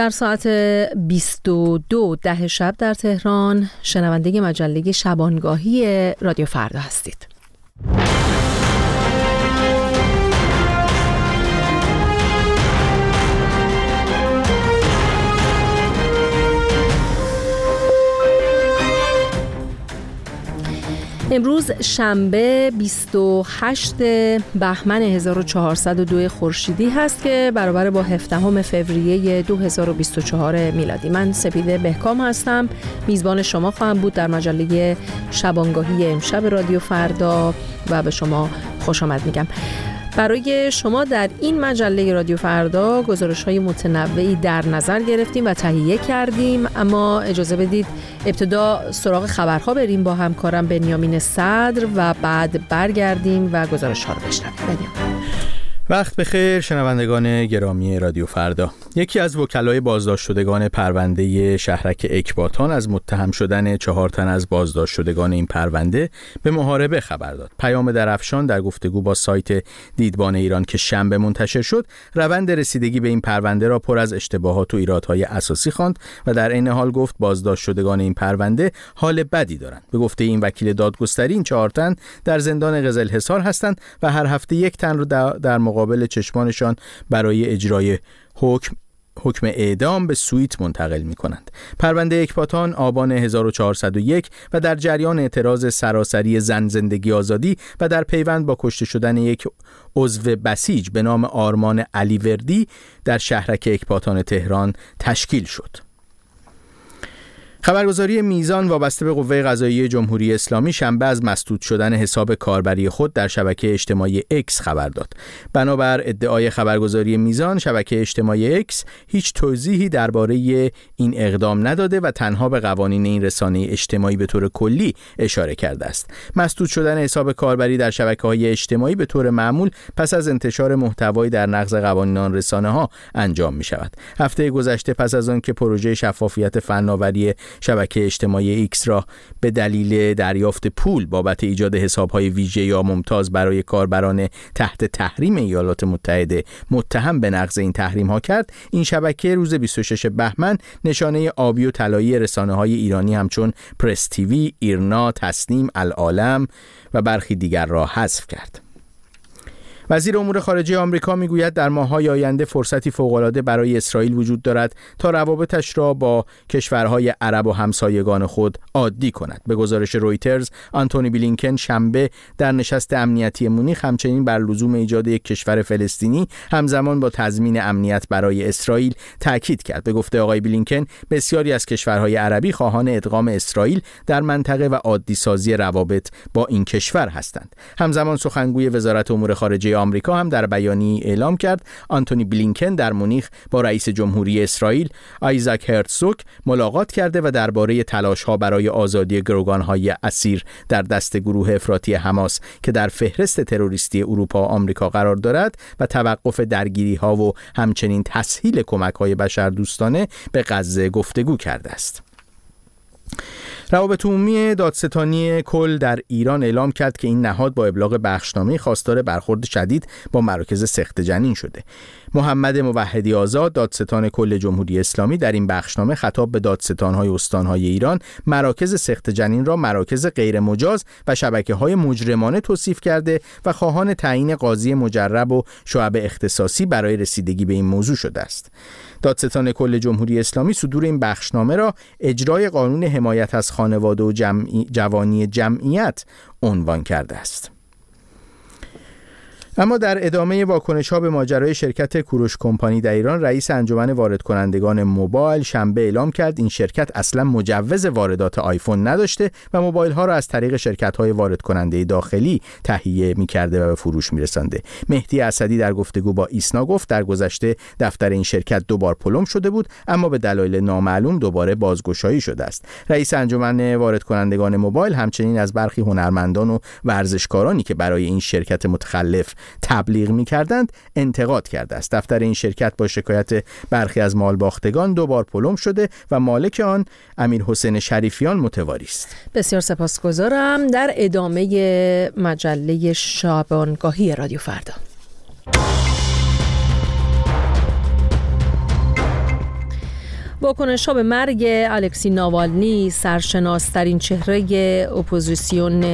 در ساعت 22 ده شب در تهران شنونده مجله شبانگاهی رادیو فردا هستید. امروز شنبه 28 بهمن 1402 خورشیدی هست که برابر با 17 فوریه 2024 میلادی. من سپیده بهکام هستم. میزبان شما خواهم بود در مجله شبانگاهی امشب رادیو فردا و به شما خوش آمد میگم. برای شما در این مجله رادیو فردا گزارش های متنوعی در نظر گرفتیم و تهیه کردیم. اما اجازه بدید ابتدا سراغ خبرها بریم با همکارم بنیامین صدر و بعد برگردیم و گزارش ها رو بشنویم. وقت بخیر شنوندگان گرامی رادیو فردا. یکی از وکلای بازداشت شدگان پرونده شهرک اکباتان از متهم شدن چهار تن از بازداشت شدگان این پرونده به محاربه خبر داد. پیام درفشان در گفتگو با سایت دیدبان ایران که شنبه منتشر شد روند رسیدگی به این پرونده را پر از اشتباهات و ایرادهای اساسی خواند و در عین حال گفت بازداشت شدگان این پرونده حال بدی دارند. به گفته این وکیل دادگستری این چهار تن در زندان قزل حصار هستند و هر هفته یک تن را در مقابل چشمانشان برای اجرای حکم حکم اعدام به سویت منتقل می کنند. پرونده اکباتان آبان 1401 و در جریان اعتراض سراسری زن زندگی آزادی و در پیوند با کشته شدن یک عضو بسیج به نام آرمان علیوردی در شهرک اکباتان تهران تشکیل شد. خبرگزاری میزان وابسته به قوه قضاییه جمهوری اسلامی شنبه از مسدود شدن حساب کاربری خود در شبکه اجتماعی X خبر داد. بنابر ادعای خبرگزاری میزان شبکه اجتماعی X هیچ توضیحی درباره این اقدام نداده و تنها به قوانین این رسانه اجتماعی به طور کلی اشاره کرده است. مسدود شدن حساب کاربری در شبکه های اجتماعی به طور معمول پس از انتشار محتوایی در نقض قوانین آن رسانه ها انجام می شود. هفته گذشته پس از آن که پروژه شفافیت فناوری شبکه اجتماعی ایکس را به دلیل دریافت پول بابت ایجاد حسابهای ویژه یا ممتاز برای کاربران تحت تحریم ایالات متحده متهم به نقض این تحریم ها کرد این شبکه روز 26 بهمن نشانه آبی و طلایی رسانه های ایرانی همچون پرس تیوی، ایرنا، تسنیم، العالم و برخی دیگر را حذف کرد. وزیر امور خارجه آمریکا می‌گوید در ماه‌های آینده فرصتی فوق‌العاده برای اسرائیل وجود دارد تا روابطش را با کشورهای عرب و همسایگان خود عادی کند. به گزارش رویترز، آنتونی بلینکن شنبه در نشست امنیتی مونیخ همچنین بر لزوم ایجاد یک کشور فلسطینی همزمان با تضمین امنیت برای اسرائیل تاکید کرد. به گفته آقای بلینکن، بسیاری از کشورهای عربی خواهان ادغام اسرائیل در منطقه و عادی سازی روابط با این کشور هستند. همزمان سخنگوی وزارت امور خارجه آمریکا هم در بیانیه اعلام کرد آنتونی بلینکن در مونیخ با رئیس جمهوری اسرائیل آیزاک هرتزوک ملاقات کرده و درباره تلاش ها برای آزادی گروگان های اسیر در دست گروه افراطی حماس که در فهرست تروریستی اروپا و آمریکا قرار دارد و توقف درگیری ها و همچنین تسهیل کمک های بشردوستانه به غزه گفتگو کرده است. روابط عمومی دادستانی کل در ایران اعلام کرد که این نهاد با ابلاغ بخشنامه خواستار برخورد شدید با مراکز سخت جنین شده. محمد موحدی آزاد دادستان کل جمهوری اسلامی در این بخشنامه خطاب به دادستانهای استانهای ایران مراکز سخت جنین را مراکز غیر مجاز و شبکه های مجرمانه توصیف کرده و خواهان تعیین قاضی مجرب و شعب اختصاصی برای رسیدگی به این موضوع شده است. دادستان کل جمهوری اسلامی صدور این بخشنامه را اجرای قانون حمایت از خانواده و جوانی جمعیت عنوان کرده است. اما در ادامه واکنش ها به ماجرای شرکت کوروش کمپانی در ایران رئیس انجمن وارد کنندگان موبایل شنبه اعلام کرد این شرکت اصلا مجوز واردات آیفون نداشته و موبایل ها را از طریق شرکت های وارد داخلی تهیه می کرده و به فروش می. مهدی اسدی در گفتگو با ایسنا گفت در گذشته دفتر این شرکت دوبار پلم شده بود اما به دلایل نامعلوم دوباره بازگشایی شده است رئیس انجمن وارد کنندگان موبایل همچنین از برخی هنرمندان و ورزشکارانی که برای این شرکت متخلف تبلیغ می کردند انتقاد کرده است. دفتر این شرکت با شکایت برخی از مال باختگان دوبار پلم شده و مالک آن امیر حسین شریفیان متواری است. بسیار سپاسگزارم. در ادامه مجله شابانگاهی رادیو فردا. واکنش به مرگ الکسی ناوالنی سرشناسترین چهره اپوزیسیون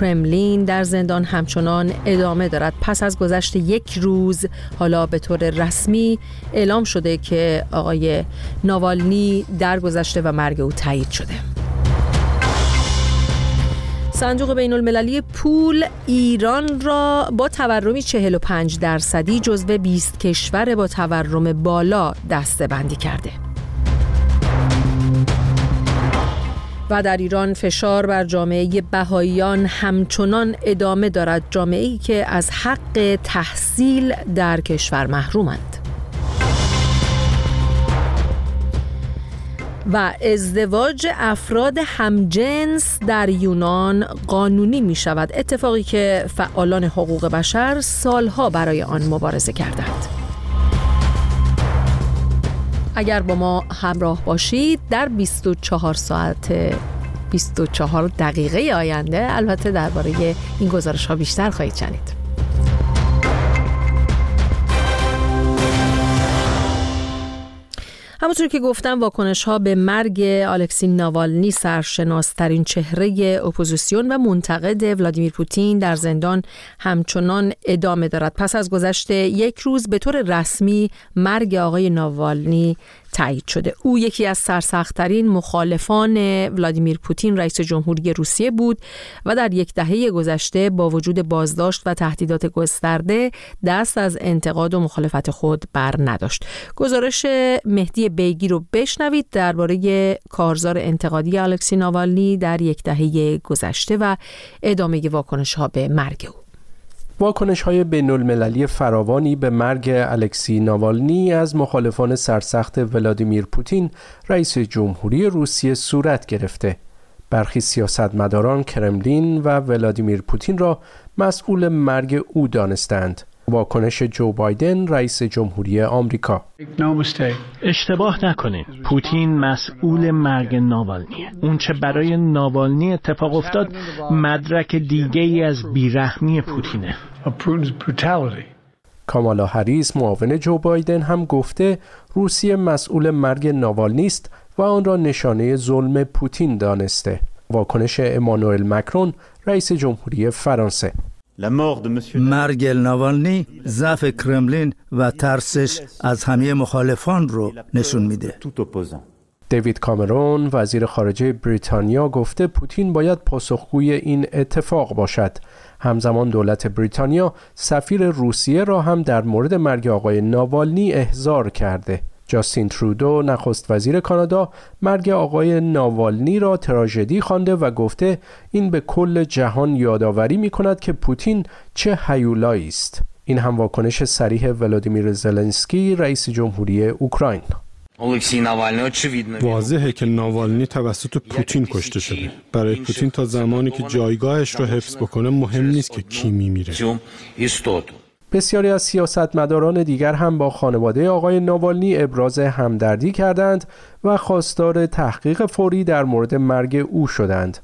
کرملین در زندان همچنان ادامه دارد پس از گذشت یک روز حالا به طور رسمی اعلام شده که آقای ناوالنی درگذشته و مرگ او تایید شده صندوق بین المللی پول ایران را با تورمی 45 درصدی جزو 20 کشور با تورم بالا دسته بندی کرده. و در ایران فشار بر جامعه بهاییان همچنان ادامه دارد جامعه ای که از حق تحصیل در کشور محرومند. و ازدواج افراد همجنس در یونان قانونی می شود اتفاقی که فعالان حقوق بشر سالها برای آن مبارزه کردند اگر با ما همراه باشید در 24 ساعت 24 دقیقه آینده البته درباره این گزارش ها بیشتر خواهید شنید. همونطور که گفتم واکنش ها به مرگ الکسی ناوالنی سرشناسترین چهره اپوزیسیون و منتقد ولادیمیر پوتین در زندان همچنان ادامه دارد. پس از گذشت یک روز به طور رسمی مرگ آقای ناوالنی تایید شده. او یکی از سرسختترین مخالفان ولادیمیر پوتین رئیس جمهوری روسیه بود و در یک دهه گذشته با وجود بازداشت و تهدیدات گسترده دست از انتقاد و مخالفت خود بر نداشت. گزارش مهدی بیگی رو بشنوید درباره کارزار انتقادی الکسی ناوالنی در یک دهه گذشته و ادامه واکنش ها به مرگ او. واکنش های بین المللی فراوانی به مرگ الکسی ناوالنی از مخالفان سرسخت ولادیمیر پوتین رئیس جمهوری روسیه صورت گرفته. برخی سیاستمداران کرملین و ولادیمیر پوتین را مسئول مرگ او دانستند. واکنش جو بایدن رئیس جمهوری آمریکا. اشتباه نکنید. پوتین مسئول مرگ ناوالنیه اون چه برای ناوالنی اتفاق افتاد مدرک دیگه ای از بیرحمی پوتینه. کامالا هریس معاون جو بایدن هم گفته روسیه مسئول مرگ ناوالنی است و آن را نشانه ظلم پوتین دانسته. واکنش امانوئل مکرون رئیس جمهوری فرانسه. مرگ ناوالنی ضعف کرملین و ترسش از همه مخالفان رو نشون میده. دیوید کامرون وزیر خارجه بریتانیا گفته پوتین باید پاسخگوی این اتفاق باشد. همزمان دولت بریتانیا سفیر روسیه را هم در مورد مرگ آقای ناوالنی احضار کرده. جاستین ترودو نخست وزیر کانادا مرگ آقای ناوالنی را تراژدی خوانده و گفته این به کل جهان یادآوری می کند که پوتین چه هیولایی است. این هم واکنش صریح ولادیمیر زلنسکی رئیس جمهوری اوکراین. واضحه که ناوالنی توسط پوتین کشته شده. برای پوتین تا زمانی که جایگاهش رو حفظ بکنه مهم نیست که کی میمیره. بسیاری از سیاستمداران دیگر هم با خانواده آقای ناوالنی ابراز همدردی کردند و خواستار تحقیق فوری در مورد مرگ او شدند.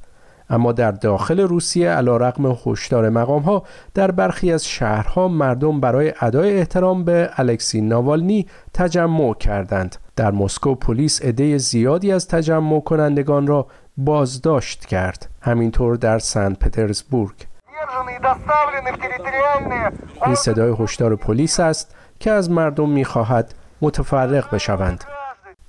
اما در داخل روسیه علا رقم هشدار مقام ها در برخی از شهرها مردم برای ادای احترام به الکسی ناوالنی تجمع کردند. در مسکو پلیس عده زیادی از تجمع کنندگان را بازداشت کرد. همینطور در سن پترزبورگ. این صدای هشدار پلیس است که از مردم می‌خواهد متفرق بشوند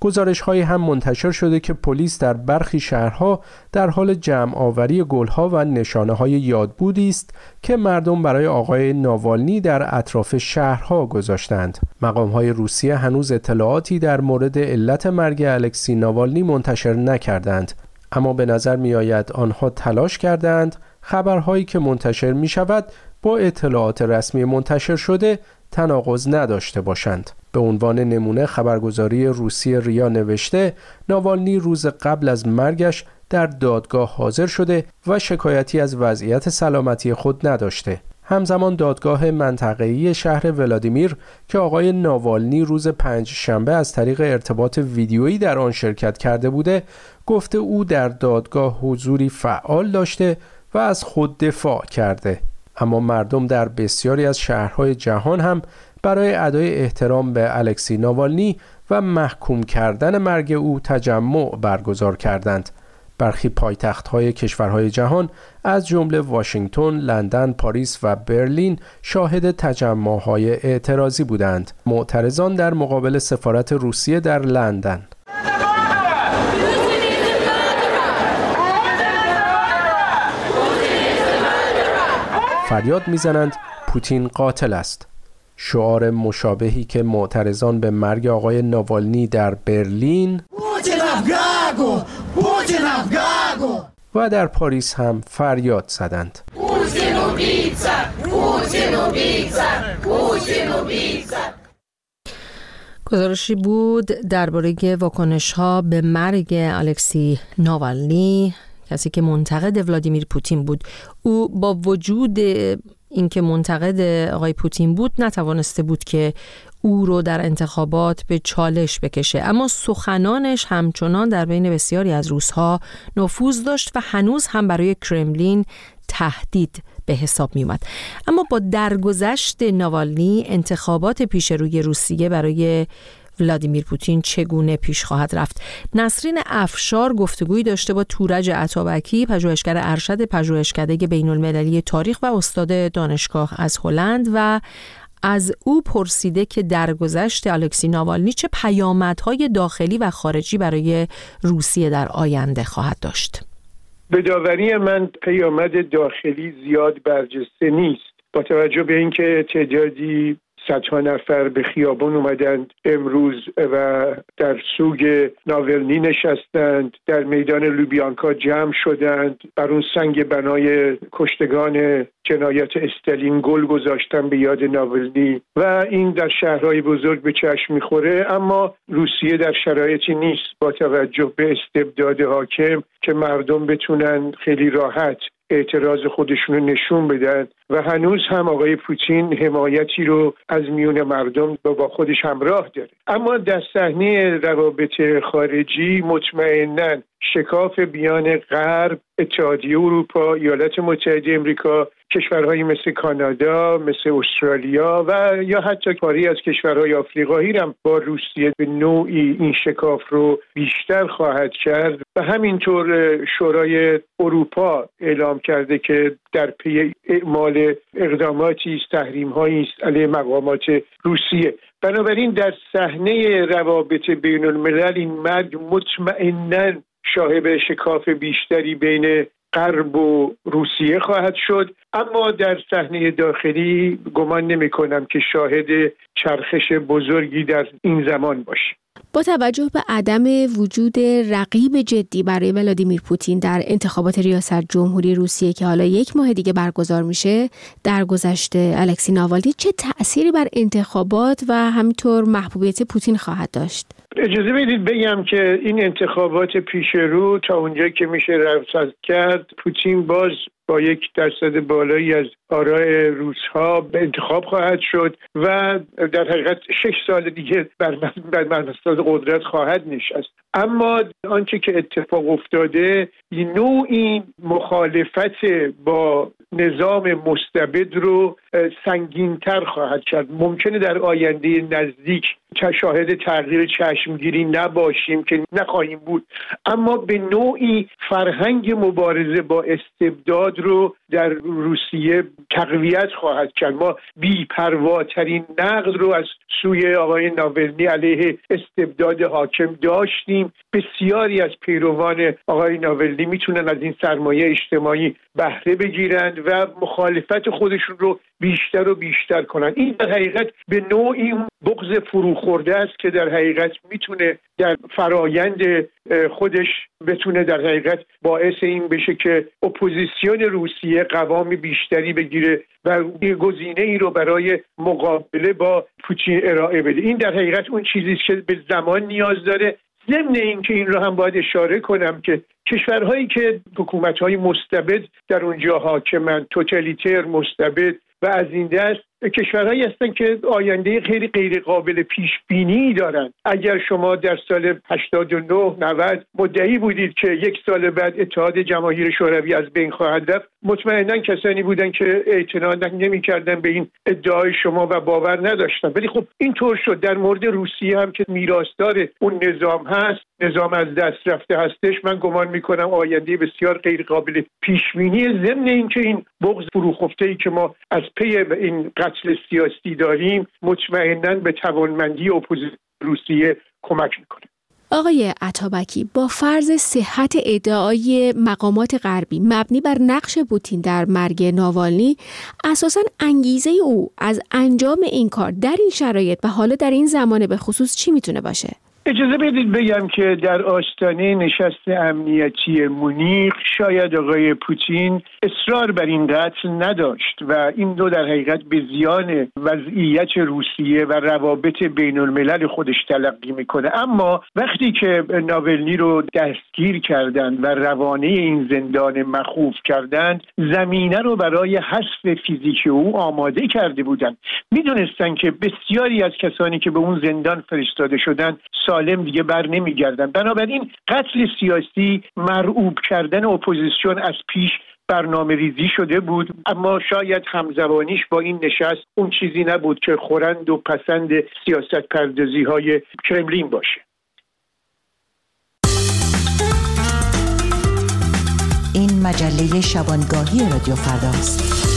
گزارش های هم منتشر شده که پلیس در برخی شهرها در حال جمع آوری گلها و نشانه های یادبودی است که مردم برای آقای ناوالنی در اطراف شهرها گذاشتند. مقام های روسیه هنوز اطلاعاتی در مورد علت مرگ الکسی ناوالنی منتشر نکردند اما به نظر می آید آنها تلاش کردند خبرهایی که منتشر می شود با اطلاعات رسمی منتشر شده تناقض نداشته باشند. به عنوان نمونه خبرگزاری روسی ریا نوشته ناوالنی روز قبل از مرگش در دادگاه حاضر شده و شکایتی از وضعیت سلامتی خود نداشته. همزمان دادگاه منطقه‌ای شهر ولادیمیر که آقای ناوالنی روز پنج شنبه از طریق ارتباط ویدیویی در آن شرکت کرده بوده گفته او در دادگاه حضوری فعال داشته و از خود دفاع کرده اما مردم در بسیاری از شهرهای جهان هم برای ادای احترام به الکسی ناوالنی و محکوم کردن مرگ او تجمع برگزار کردند. برخی پایتخت های کشورهای جهان از جمله واشنگتن، لندن، پاریس و برلین شاهد تجمع های اعتراضی بودند. معترضان در مقابل سفارت روسیه در لندن فریاد می‌زنند پوتین قاتل است شعار مشابهی که معترضان به مرگ آقای ناوالنی در برلین و در پاریس هم فریاد زدند. گزارشی بود درباره واکنش ها به مرگ الکسی ناوالنی کسی که منتقد ولادیمیر پوتین بود. او با وجود اینکه منتقد آقای پوتین بود نتوانسته بود که او رو در انتخابات به چالش بکشه اما سخنانش همچنان در بین بسیاری از روزها نفوذ داشت و هنوز هم برای کرملین تهدید به حساب می اومد. اما با درگذشت ناوالنی انتخابات پیش روی روسیه برای ولادیمیر پوتین چگونه پیش خواهد رفت؟ نسرین افشار گفتگویی داشته با تورج عطابکی پژوهشگر ارشد پژوهشکده بین المللی تاریخ و استاد دانشگاه از هلند و از او پرسیده که درگذشت الکسی ناوالنی چه پیامدهای داخلی و خارجی برای روسیه در آینده خواهد داشت. به داوری من پیامد داخلی زیاد برجسته نیست. با توجه به اینکه تعدادی صدها نفر به خیابان اومدند امروز و در سوگ ناولنی نشستند. در میدان لوبیانکا جمع شدند. بر اون سنگ بنای کشتگان جنایت استالین گل گذاشتن به یاد ناولنی و این در شهرهای بزرگ به چشم می‌خوره اما روسیه در شرایطی نیست. با توجه به استبداد حاکم که مردم بتونن خیلی راحت اعتراض خودشون رو نشون بدن. و هنوز هم آقای پوتین حمایتی رو از میون مردم با خودش همراه داره. اما در صحنه روابط خارجی مطمئنا شکاف بیان غرب اتحادیه اروپا ایالات متحده امریکا کشورهایی مثل کانادا مثل استرالیا و یا حتی کاری از کشورهای آفریقایی هم با روسیه به نوعی این شکاف رو بیشتر خواهد کرد. و همینطور شورای اروپا اعلام کرده که در پی اعمال اقداماتی است تحریم است علیه مقامات روسیه. بنابراین در صحنه روابط بین الملل این مرگ مطمئنا شاهد شکاف بیشتری بین غرب و روسیه خواهد شد. اما در صحنه داخلی گمان نمی کنم که شاهد چرخش بزرگی در این زمان باشیم. با توجه به عدم وجود رقیب جدی برای ولادیمیر پوتین در انتخابات ریاست جمهوری روسیه که حالا یک ماه دیگه برگزار میشه در گذشته الکسی ناوالنی چه تأثیری بر انتخابات و همینطور محبوبیت پوتین خواهد داشت؟ اجازه بدید بگم که این انتخابات پیش رو تا اونجا که میشه رفت کرد پوتین باز با یک درصد بالایی از آرای روزها به انتخاب خواهد شد و در حقیقت شش سال دیگه بر منصب قدرت خواهد نشست. اما آنچه که اتفاق افتاده نوعی مخالفت با نظام مستبد رو سنگینتر خواهد کرد. ممکنه در آینده نزدیک شاهد تغییر چشمگیری نباشیم که نخواهیم بود. اما به نوعی فرهنگ مبارزه با استبداد رو در روسیه تقویت خواهد کرد. ما بیپرواترین نقد رو از سوی آقای ناولنی علیه استبداد حاکم داشتیم. بسیاری از پیروان آقای ناولنی می‌تونن از این سرمایه اجتماعی بهره بگیرند و مخالفت خودشون رو بیشتر و بیشتر کنند این در حقیقت به نوعی بغض فروخورده است که در حقیقت می‌تونه در فرایند خودش بتونه در حقیقت باعث این بشه که اپوزیسیون روسیه قوام بیشتری بگیره و گزینه ای رو برای مقابله با پوتین ارائه بده. این در حقیقت اون چیزی که به زمان نیاز داره. ضمن اینکه این رو هم باید اشاره کنم که کشورهایی که حکومت های مستبد در اونجا حاکمند توتالیتر مستبد و از این دست کشورهایی هستن که آینده خیلی غیر قابل پیش بینی دارن. اگر شما در سال 89 90 مدعی بودید که یک سال بعد اتحاد جماهیر شوروی از بین خواهد رفت مطمئنا کسانی بودن که اعتنا نمی‌کردن به این ادعای شما و باور نداشتن. ولی خب اینطور شد. در مورد روسیه هم که میراثدار اون نظام هست نظام از دست رفته هستش. من گمان می‌کنم آینده بسیار غیر قابل پیش بینی ضمن اینکه این بغض فروخفته ای که ما از پی این قتل سیاسی داریم مطمئنا به توانمندی اپوزیسیون روسیه کمک می‌کنه آقای عطابکی با فرض صحت ادعای مقامات غربی مبنی بر نقش پوتین در مرگ ناوالنی اساسا انگیزه او از انجام این کار در این شرایط و حالا در این زمانه به خصوص چی می‌تونه باشه؟ اجازه بدید بگم که در آستانه نشست امنیتی مونیخ شاید آقای پوتین اصرار بر این قتل نداشت و این دو در حقیقت به زیان وضعیت روسیه و روابط بین الملل خودش تلقی می‌کنه. اما وقتی که ناولنی رو دستگیر کردند و روانه این زندان مخوف کردند زمینه رو برای حذف فیزیکی او آماده کرده بودند. می‌دونستند که بسیاری از کسانی که به اون زندان فرستاده شدند سالم دیگه بر نمیگردن. بنابراین قتل سیاسی مرعوب کردن اپوزیسیون از پیش برنامه ریزی شده بود. اما شاید همزمانیش با این نشست اون چیزی نبود که خورند و پسند سیاست پردازی های کرملین باشه. این مجله شبانگاهی رادیو فرداست.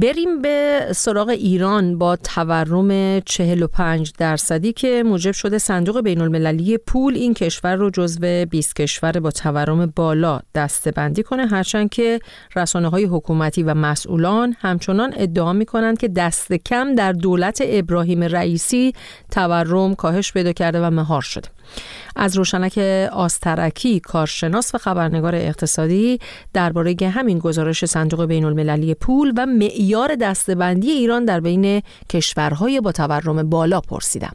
بریم به سراغ ایران با تورم 45 درصدی که موجب شده صندوق بین المللی پول این کشور رو جزو 20 کشور با تورم بالا دسته بندی کنه هرچند که رسانه های حکومتی و مسئولان همچنان ادعا می کنند که دست کم در دولت ابراهیم رئیسی تورم کاهش پیدا کرده و مهار شده. از روشنک آسترکی کارشناس و خبرنگار اقتصادی درباره همین گزارش صندوق بین المللی پول و معیار دستبندی ایران در بین کشورهای با تورم بالا پرسیدم.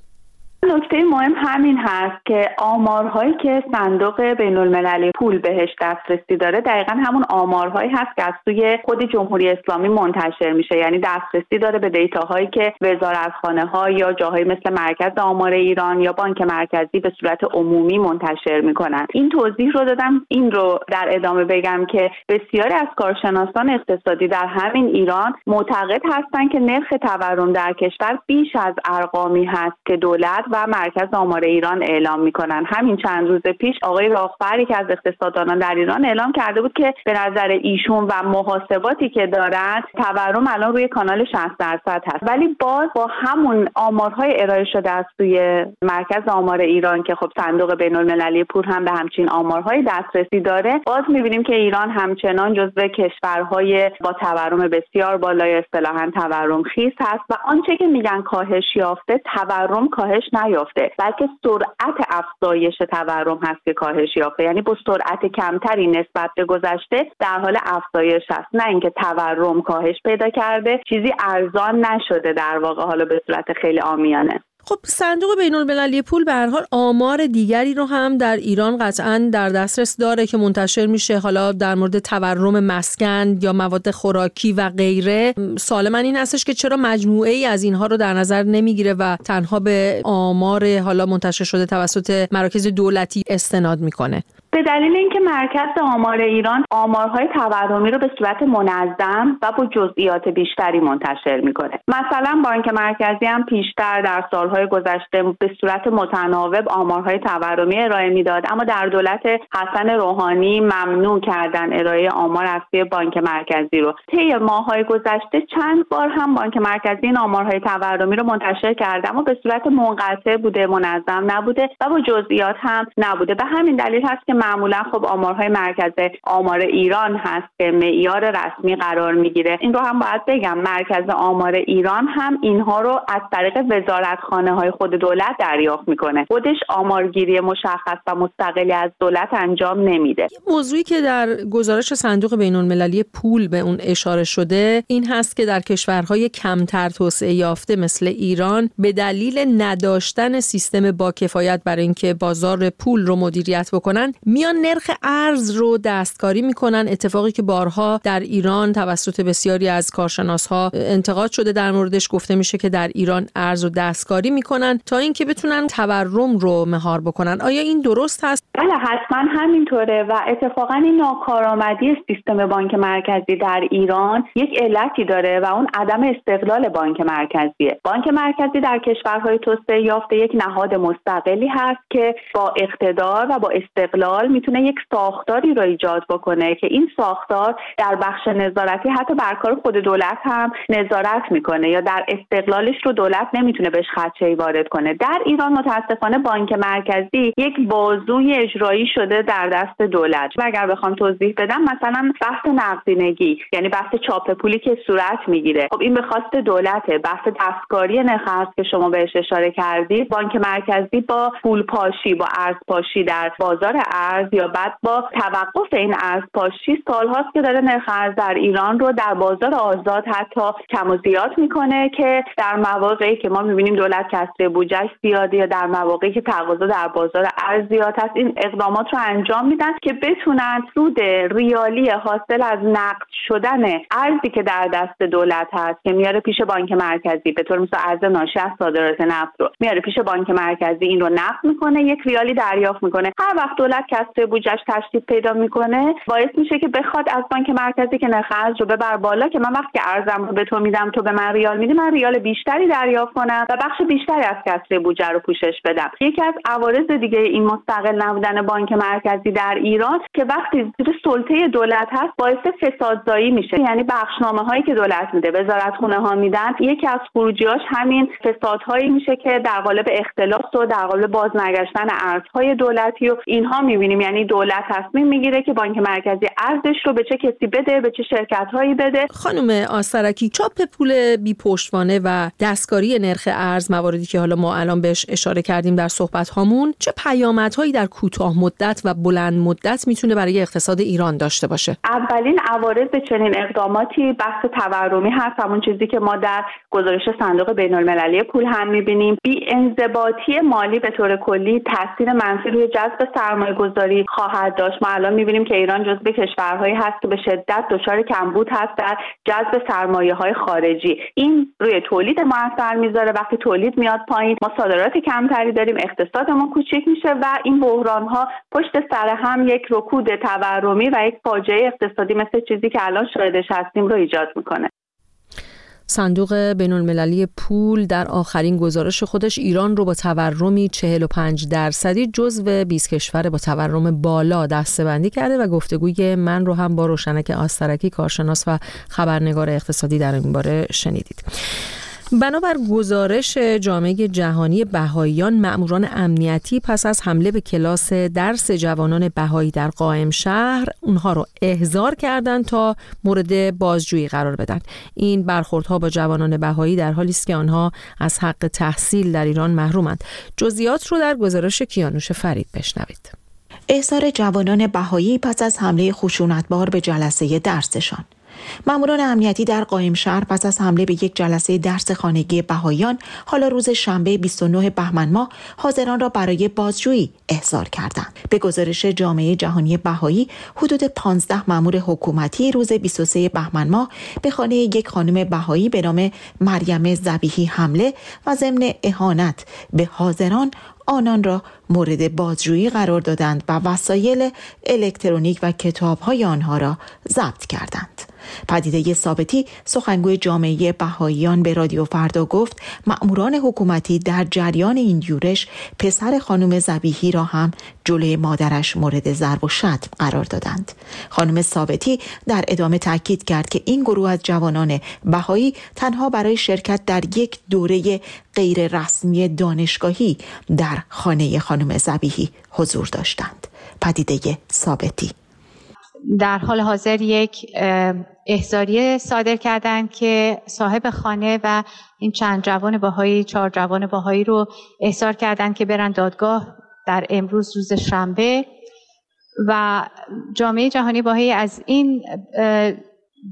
نکته مهم همین هست که آمارهایی که صندوق بین المللی پول بهش دسترسی داره دقیقا همون آمارهایی هست که از سوی خود جمهوری اسلامی منتشر میشه. یعنی دسترسی داره به دیتاهایی که وزارتخانه ها یا جاهایی مثل مرکز آمار ایران یا بانک مرکزی به صورت عمومی منتشر می‌کنن. این توضیح رو دادم. این رو در ادامه بگم که بسیاری از کارشناسان اقتصادی در همین ایران معتقد هستند که نرخ تورم در کشور بیش از ارقامی هست که دولت و مرکز آمار ایران اعلام می‌کنن. همین چند روز پیش آقای راخبری که از اقتصاددانان در ایران اعلام کرده بود که به نظر ایشون و محاسباتی که دارند تورم الان روی کانال 60 درصد هست. ولی باز با همون آمارهای ارائه شده از سوی مرکز آمار ایران که خب صندوق بین المللی پول هم به همچین آمارهای دسترسی داره باز می‌بینیم که ایران همچنان جزو کشورهای با تورم بسیار بالای اصطلاحا تورم خیز هست و آنچه که میگن کاهش یافته تورم کاهش نیافته. بلکه سرعت افزایش تورم هست که کاهش یافته. یعنی با سرعت کمتری نسبت به گذشته در حال افزایش هست. نه اینکه تورم کاهش پیدا کرده چیزی ارزان نشده در واقع حالا به صورت خیلی آمیانه خب صندوق بین المللی پول به هر حال آمار دیگری رو هم در ایران قطعا در دسترس داره که منتشر میشه. حالا در مورد تورم مسکن یا مواد خوراکی و غیره سوال من این هستش که چرا مجموعه ای از اینها رو در نظر نمی‌گیره و تنها به آمار حالا منتشر شده توسط مراکز دولتی استناد می‌کنه؟ به دلیل اینکه مرکز آمار ایران آمارهای تورمی رو به صورت منظم و با جزئیات بیشتری منتشر می‌کنه. مثلا بانک مرکزی هم پیشتر در سالهای گذشته به صورت متناوب آمارهای تورمی ارائه می‌داد اما در دولت حسن روحانی ممنوع کردن ارائه آمار سوی بانک مرکزی رو. طی ماههای گذشته چند بار هم بانک مرکزی این آمارهای تورمی رو منتشر کرده اما به صورت منقطع بوده منظم نبوده و با جزئیات هم نبوده. به همین دلیل هست که معمولا خب آمارهای مرکز آمار ایران هست که معیار رسمی قرار می‌گیره. این رو هم باید بگم مرکز آمار ایران هم اینها رو از طریق وزارتخانه های خود دولت دریافت می‌کنه. خودش آمارگیری مشخص و مستقلی از دولت انجام نمیده. موضوعی که در گزارش صندوق بین المللی پول به اون اشاره شده این هست که در کشورهای کمتر توسعه یافته مثل ایران به دلیل نداشتن سیستم با کفایت برای اینکه بازار پول رو مدیریت بکنن میان نرخ ارز رو دستکاری می‌کنن. اتفاقی که بارها در ایران توسط بسیاری از کارشناس ها انتقاد شده در موردش گفته میشه که در ایران ارز رو دستکاری می‌کنن تا اینکه بتونن تورم رو مهار بکنن. آیا این درست هست؟ بله حتما همینطوره و اتفاقا این ناکارآمدی سیستم بانک مرکزی در ایران یک علتی داره و اون عدم استقلال بانک مرکزیه. بانک مرکزی در کشورهای توسعه یافته یک نهاد مستقلی هست که با اقتدار و با استقلال می‌تونه یک ساختاری را ایجاد بکنه که این ساختار در بخش نظارتی حتی بر کار خود دولت هم نظارت می‌کنه یا در استقلالش رو دولت نمی‌تونه بهش خدشه ای وارد کنه. در ایران متاسفانه بانک مرکزی یک بازوی اجرایی شده در دست دولت. و اگر بخوام توضیح بدم مثلا بحث نقدینگی یعنی بحث چاپ پولی که صورت می‌گیره. خب این به خواست دولته. بحث دستکاری نرخ که شما بهش اشاره کردید بانک مرکزی با پول پاشی با ارز پاشی در بازار ارز یا بعد با توقف این ارز پاشی سالهاست که داره نرخ در ایران رو در بازار آزاد حتی کم و زیاد می‌کنه که در مواقعی که ما می‌بینیم دولت کسری بودجهش زیاده یا در مواقعی که تقاضا در بازار ارز زیاد هست این اقدامات رو انجام میدن که بتونن سود ریالی حاصل از نقد شدن ارزی که در دست دولت هست که میاره پیش بانک مرکزی به طور مثل ارز ناشی از صادرات نفت رو میاره پیش بانک مرکزی این رو نقد می‌کنه یک ریالی دریافت می‌کنه. هر وقت دولت کسری بودجهش تشدید پیدا می‌کنه باعث میشه که بخواد از بانک مرکزی که نرخ ارز رو ببر بالا که من وقتی ارزم رو به تو میدم تو به من ریال میدی من ریال بیشتری دریافت کنم و بخش بیشتری از کسری بودجه رو پوشش بدم. یکی از عوارض دیگه این مستقل نبودن بانک مرکزی در ایران که وقتی زیر سلطه دولت هست باعث فسادزایی میشه. یعنی بخشنامه هایی که دولت میده وزارت خونه ها میدن یکی از خروجیاش همین فسادهایی میشه که در قالب اختلاس و در قالب بازنگشتن ارزهای دولتی و اینها می‌بینیم. یعنی دولت تصمیم می‌گیره که بانک مرکزی ارزش رو به چه کسی بده به چه شرکت هایی بده. خانم آسترکی چاپ پول بی پشتوانه و دستکاری نرخ ارز مواردی که حالا ما الان بهش اشاره کردیم در صحبت هامون چه پیامدهایی در کوتاه مدت و بلند مدت می‌تونه برای اقتصاد ایران داشته باشه. اولین عوارض چنین اقداماتی بحث تورمی هست. همون چیزی که ما در گزارش صندوق بین المللی پول هم می‌بینیم. بی انضباطی مالی به طور کلی تاثیر منفی روی جذب سرمایه گذاری خواهد داشت. ما الان می‌بینیم که ایران جزو کشورهایی هست که به شدت دچار کمبود هست در جذب سرمایه های خارجی. این روی تولید ما اثر می‌ذاره. وقتی تولید میاد پایین ما صادرات کمتری داریم اقتصاد ما کوچک میشه و این بحران ها پشت سر هم یک رکود تورمی و یک فاجعه اقتصادی مثل چیزی که الان شاهدش هستیم رو ایجاد می‌کنه صندوق بین المللی پول در آخرین گزارش خودش ایران رو با تورمی 45 درصدی جزو 20 کشور با تورم بالا دستبندی کرده و گفتگوی من رو هم با روشنک آسترکی کارشناس و خبرنگار اقتصادی در این باره شنیدید. بنابر گزارش جامعه جهانی بهاییان مأموران امنیتی پس از حمله به کلاس درس جوانان بهایی در قائم شهر اونها رو احضار کردند تا مورد بازجویی قرار بدن. این برخوردها با جوانان بهایی در حالی است که آنها از حق تحصیل در ایران محرومند. جزئیات رو در گزارش کیانوش فرید بشنوید. احضار جوانان بهایی پس از حمله خشونتبار به جلسه درسشان. ماموران امنیتی در قایم شهر پس از حمله به یک جلسه درس خانگی بهاییان حالا روز شنبه 29 بهمن ماه حاضران را برای بازجویی احضار کردند به گزارش جامعه جهانی بهایی حدود 15 مامور حکومتی روز 23 بهمن ماه به خانه یک خانم بهایی به نام مریم زبیهی حمله و ضمن اهانت به حاضران آنان را مورد بازجویی قرار دادند و وسایل الکترونیک و کتابهای آنها را ضبط کردند. پدیده ثابتی سخنگوی جامعه بهاییان به رادیو فردا گفت مأموران حکومتی در جریان این یورش پسر خانم زبیهی را هم جلوی مادرش مورد ضرب و شتم قرار دادند. خانم ثابتی در ادامه تاکید کرد که این گروه از جوانان بهایی تنها برای شرکت در یک دوره غیر رسمی دانشگاهی در خانه خانم زبیهی حضور داشتند. پدیده ثابتی در حال حاضر یک احزاریه صادر کردند که صاحب خانه و این چند جوان باهایی چهار جوان باهایی رو احضار کردند که برن دادگاه در امروز روز شنبه. و جامعه جهانی باهایی از این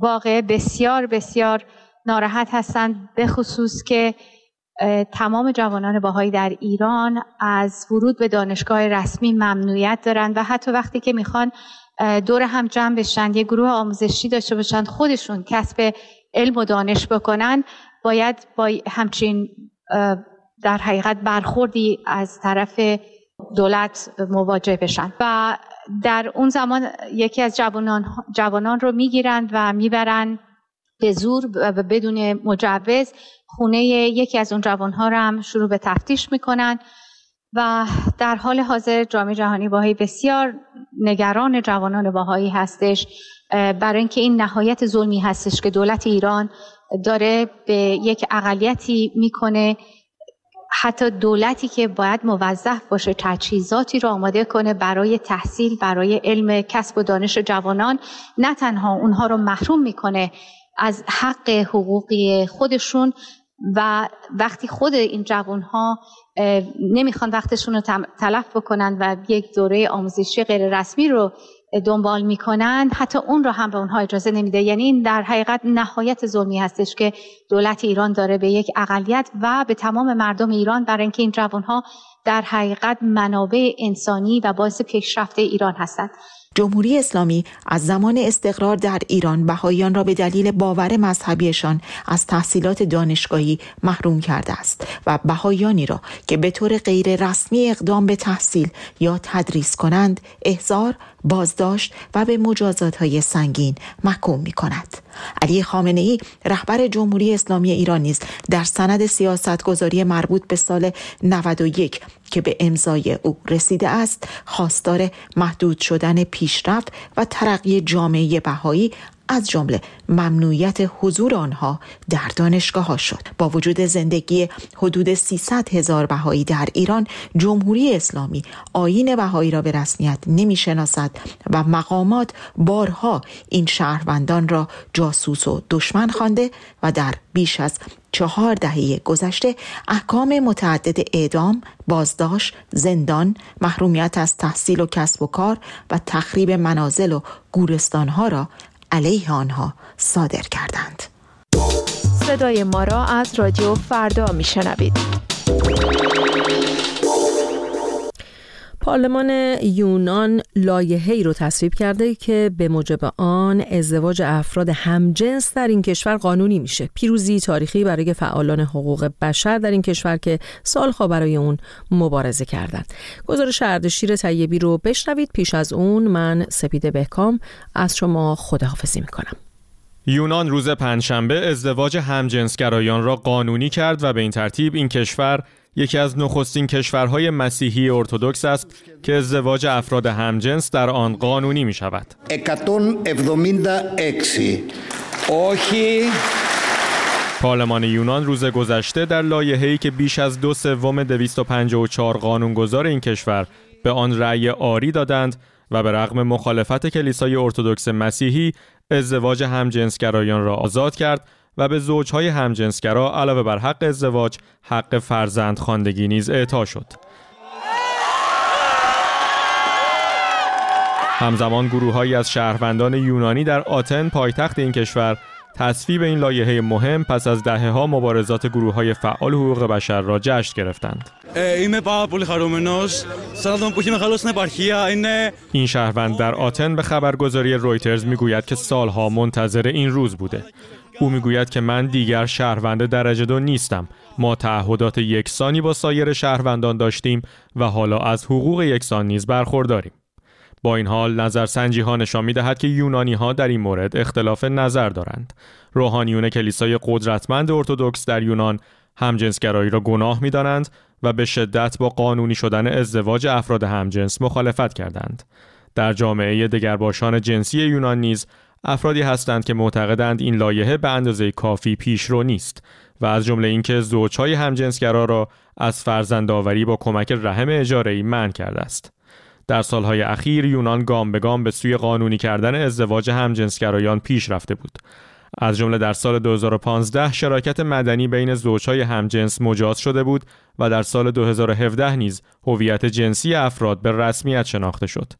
واقع بسیار بسیار ناراحت هستند به خصوص که تمام جوانان باهایی در ایران از ورود به دانشگاه رسمی ممنوعیت دارند و حتی وقتی که می‌خوان دور هم جمع بشن. یه گروه آموزشی داشته باشن خودشون کسب علم و دانش بکنن. باید با همچین در حقیقت برخوردی از طرف دولت مواجه بشن. و در اون زمان یکی از جوانان, جوانان رو می‌گیرند و می‌برن به زور و بدون مجوز خونه یکی از اون جوانها رو هم شروع به تفتیش می‌کنن. و در حال حاضر جامعه جهانی باهایی بسیار نگران جوانان باهایی هستش برای اینکه این نهایت ظلمی هستش که دولت ایران داره به یک اقلیتی می‌کنه. حتی دولتی که باید موظف باشه تجهیزاتی رو آماده کنه برای تحصیل برای علم کسب و دانش جوانان. نه تنها اونها رو محروم می‌کنه از حق حقوقی خودشون و وقتی خود این جوان ها نمی‌خوان وقتشون رو تلف بکنن و یک دوره آموزشی غیر رسمی رو دنبال می‌کنن. حتی اون رو هم به اونها اجازه نمیده. یعنی این در حقیقت نهایت ظلمی هستش که دولت ایران داره به یک اقلیت و به تمام مردم ایران برای اینکه این جوانها در حقیقت منابع انسانی و باعث پیشرفت ایران هستند. جمهوری اسلامی از زمان استقرار در ایران بهاییان را به دلیل باور مذهبیشان از تحصیلات دانشگاهی محروم کرده است و بهاییانی را که به طور غیر رسمی اقدام به تحصیل یا تدریس کنند احضار بازداشت و به مجازات های سنگین محکوم می کند. علی خامنه ای رهبر جمهوری اسلامی ایران نیز در سند سیاستگذاری مربوط به سال 91 که به امضای او رسیده است خواستار محدود شدن پیشرفت و ترقی جامعه بهایی از جمله ممنوعیت حضور آنها در دانشگاه ها شد. با وجود زندگی حدود 300 هزار بهایی در ایران جمهوری اسلامی آین بهایی را به رسمیت نمی شناسد و مقامات بارها این شهروندان را جاسوس و دشمن خوانده و در بیش از چهار دهه گذشته احکام متعدد اعدام، بازداشت، زندان، محرومیت از تحصیل و کسب و کار و تخریب منازل و گورستانها را علیه آنها صادر کردند. صدای ما را از رادیو فردا میشنوید. پارلمان یونان لایحه‌ای رو تصویب کرده که به موجب آن ازدواج افراد همجنس در این کشور قانونی میشه. پیروزی تاریخی برای فعالان حقوق بشر در این کشور که سالها برای اون مبارزه کردند. گزارش اردشیر طیبی رو بشنوید پیش از اون من سپیده بهکام از شما خداحافظی می‌کنم. یونان روز پنجشنبه ازدواج همجنسگرایان را قانونی کرد و به این ترتیب این کشور یکی از نخستین کشورهای مسیحی ارتودکس است که ازدواج افراد همجنس در آن قانونی می شود. 176 پارلمان یونان روز گذشته در لایحه‌ای که بیش از دو سوم 254 قانونگذار این کشور به آن رأی آری دادند و به رغم مخالفت کلیسای ارتودکس مسیحی ازدواج همجنسگرایان را آزاد کرد و به زوجهای همجنسگرا علاوه بر حق ازدواج حق فرزند خواندگی نیز اعطا شد. همزمان گروههایی از شهروندان یونانی در آتن پایتخت این کشور تصویب این لایحه مهم پس از دهه ها مبارزات گروه های فعال حقوق بشر را جشن گرفتند. این شهروند در آتن به خبرگزاری رویترز می‌گوید که سالها منتظر این روز بوده. او می‌گوید که من دیگر شهروند درجه دو نیستم. ما تعهدات یکسانی با سایر شهروندان داشتیم و حالا از حقوق یکسان نیز برخورداریم. با این حال نظرسنجی ها نشان می دهد که یونانی ها در این مورد اختلاف نظر دارند. روحانیون کلیسای قدرتمند ارتودکس در یونان همجنسگرایی را گناه می دانند و به شدت با قانونی شدن ازدواج افراد همجنس مخالفت کردند. در جامعه دگرباشان جنسی یونان نیز افرادی هستند که معتقدند این لایحه به اندازه کافی پیشرو نیست و از جمله اینکه زوجهای همجنسگرا را از فرزندآوری با کمک رحم اجاره‌ای منع کرده است. در سالهای اخیر یونان گام به گام به سوی قانونی کردن ازدواج همجنسگرایان پیش رفته بود. از جمله در سال 2015 شراکت مدنی بین زوجهای همجنس مجاز شده بود و در سال 2017 نیز هویت جنسی افراد به رسمیت شناخته شد.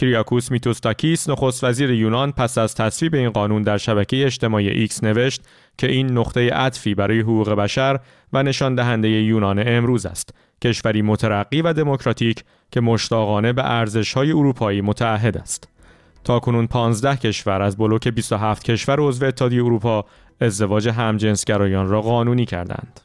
کریاکوس میتسوتاکیس نخست وزیر یونان پس از تصویب این قانون در شبکه اجتماعی ایکس نوشت که این نقطه عطفی برای حقوق بشر و نشان دهنده یونان امروز است. کشوری مترقی و دموکراتیک که مشتاقانه به ارزش‌های اروپایی متعهد است. تا کنون 15 کشور از بلوک 27 کشور عضو اتحادیه اروپا ازدواج همجنسگرایان را قانونی کردند.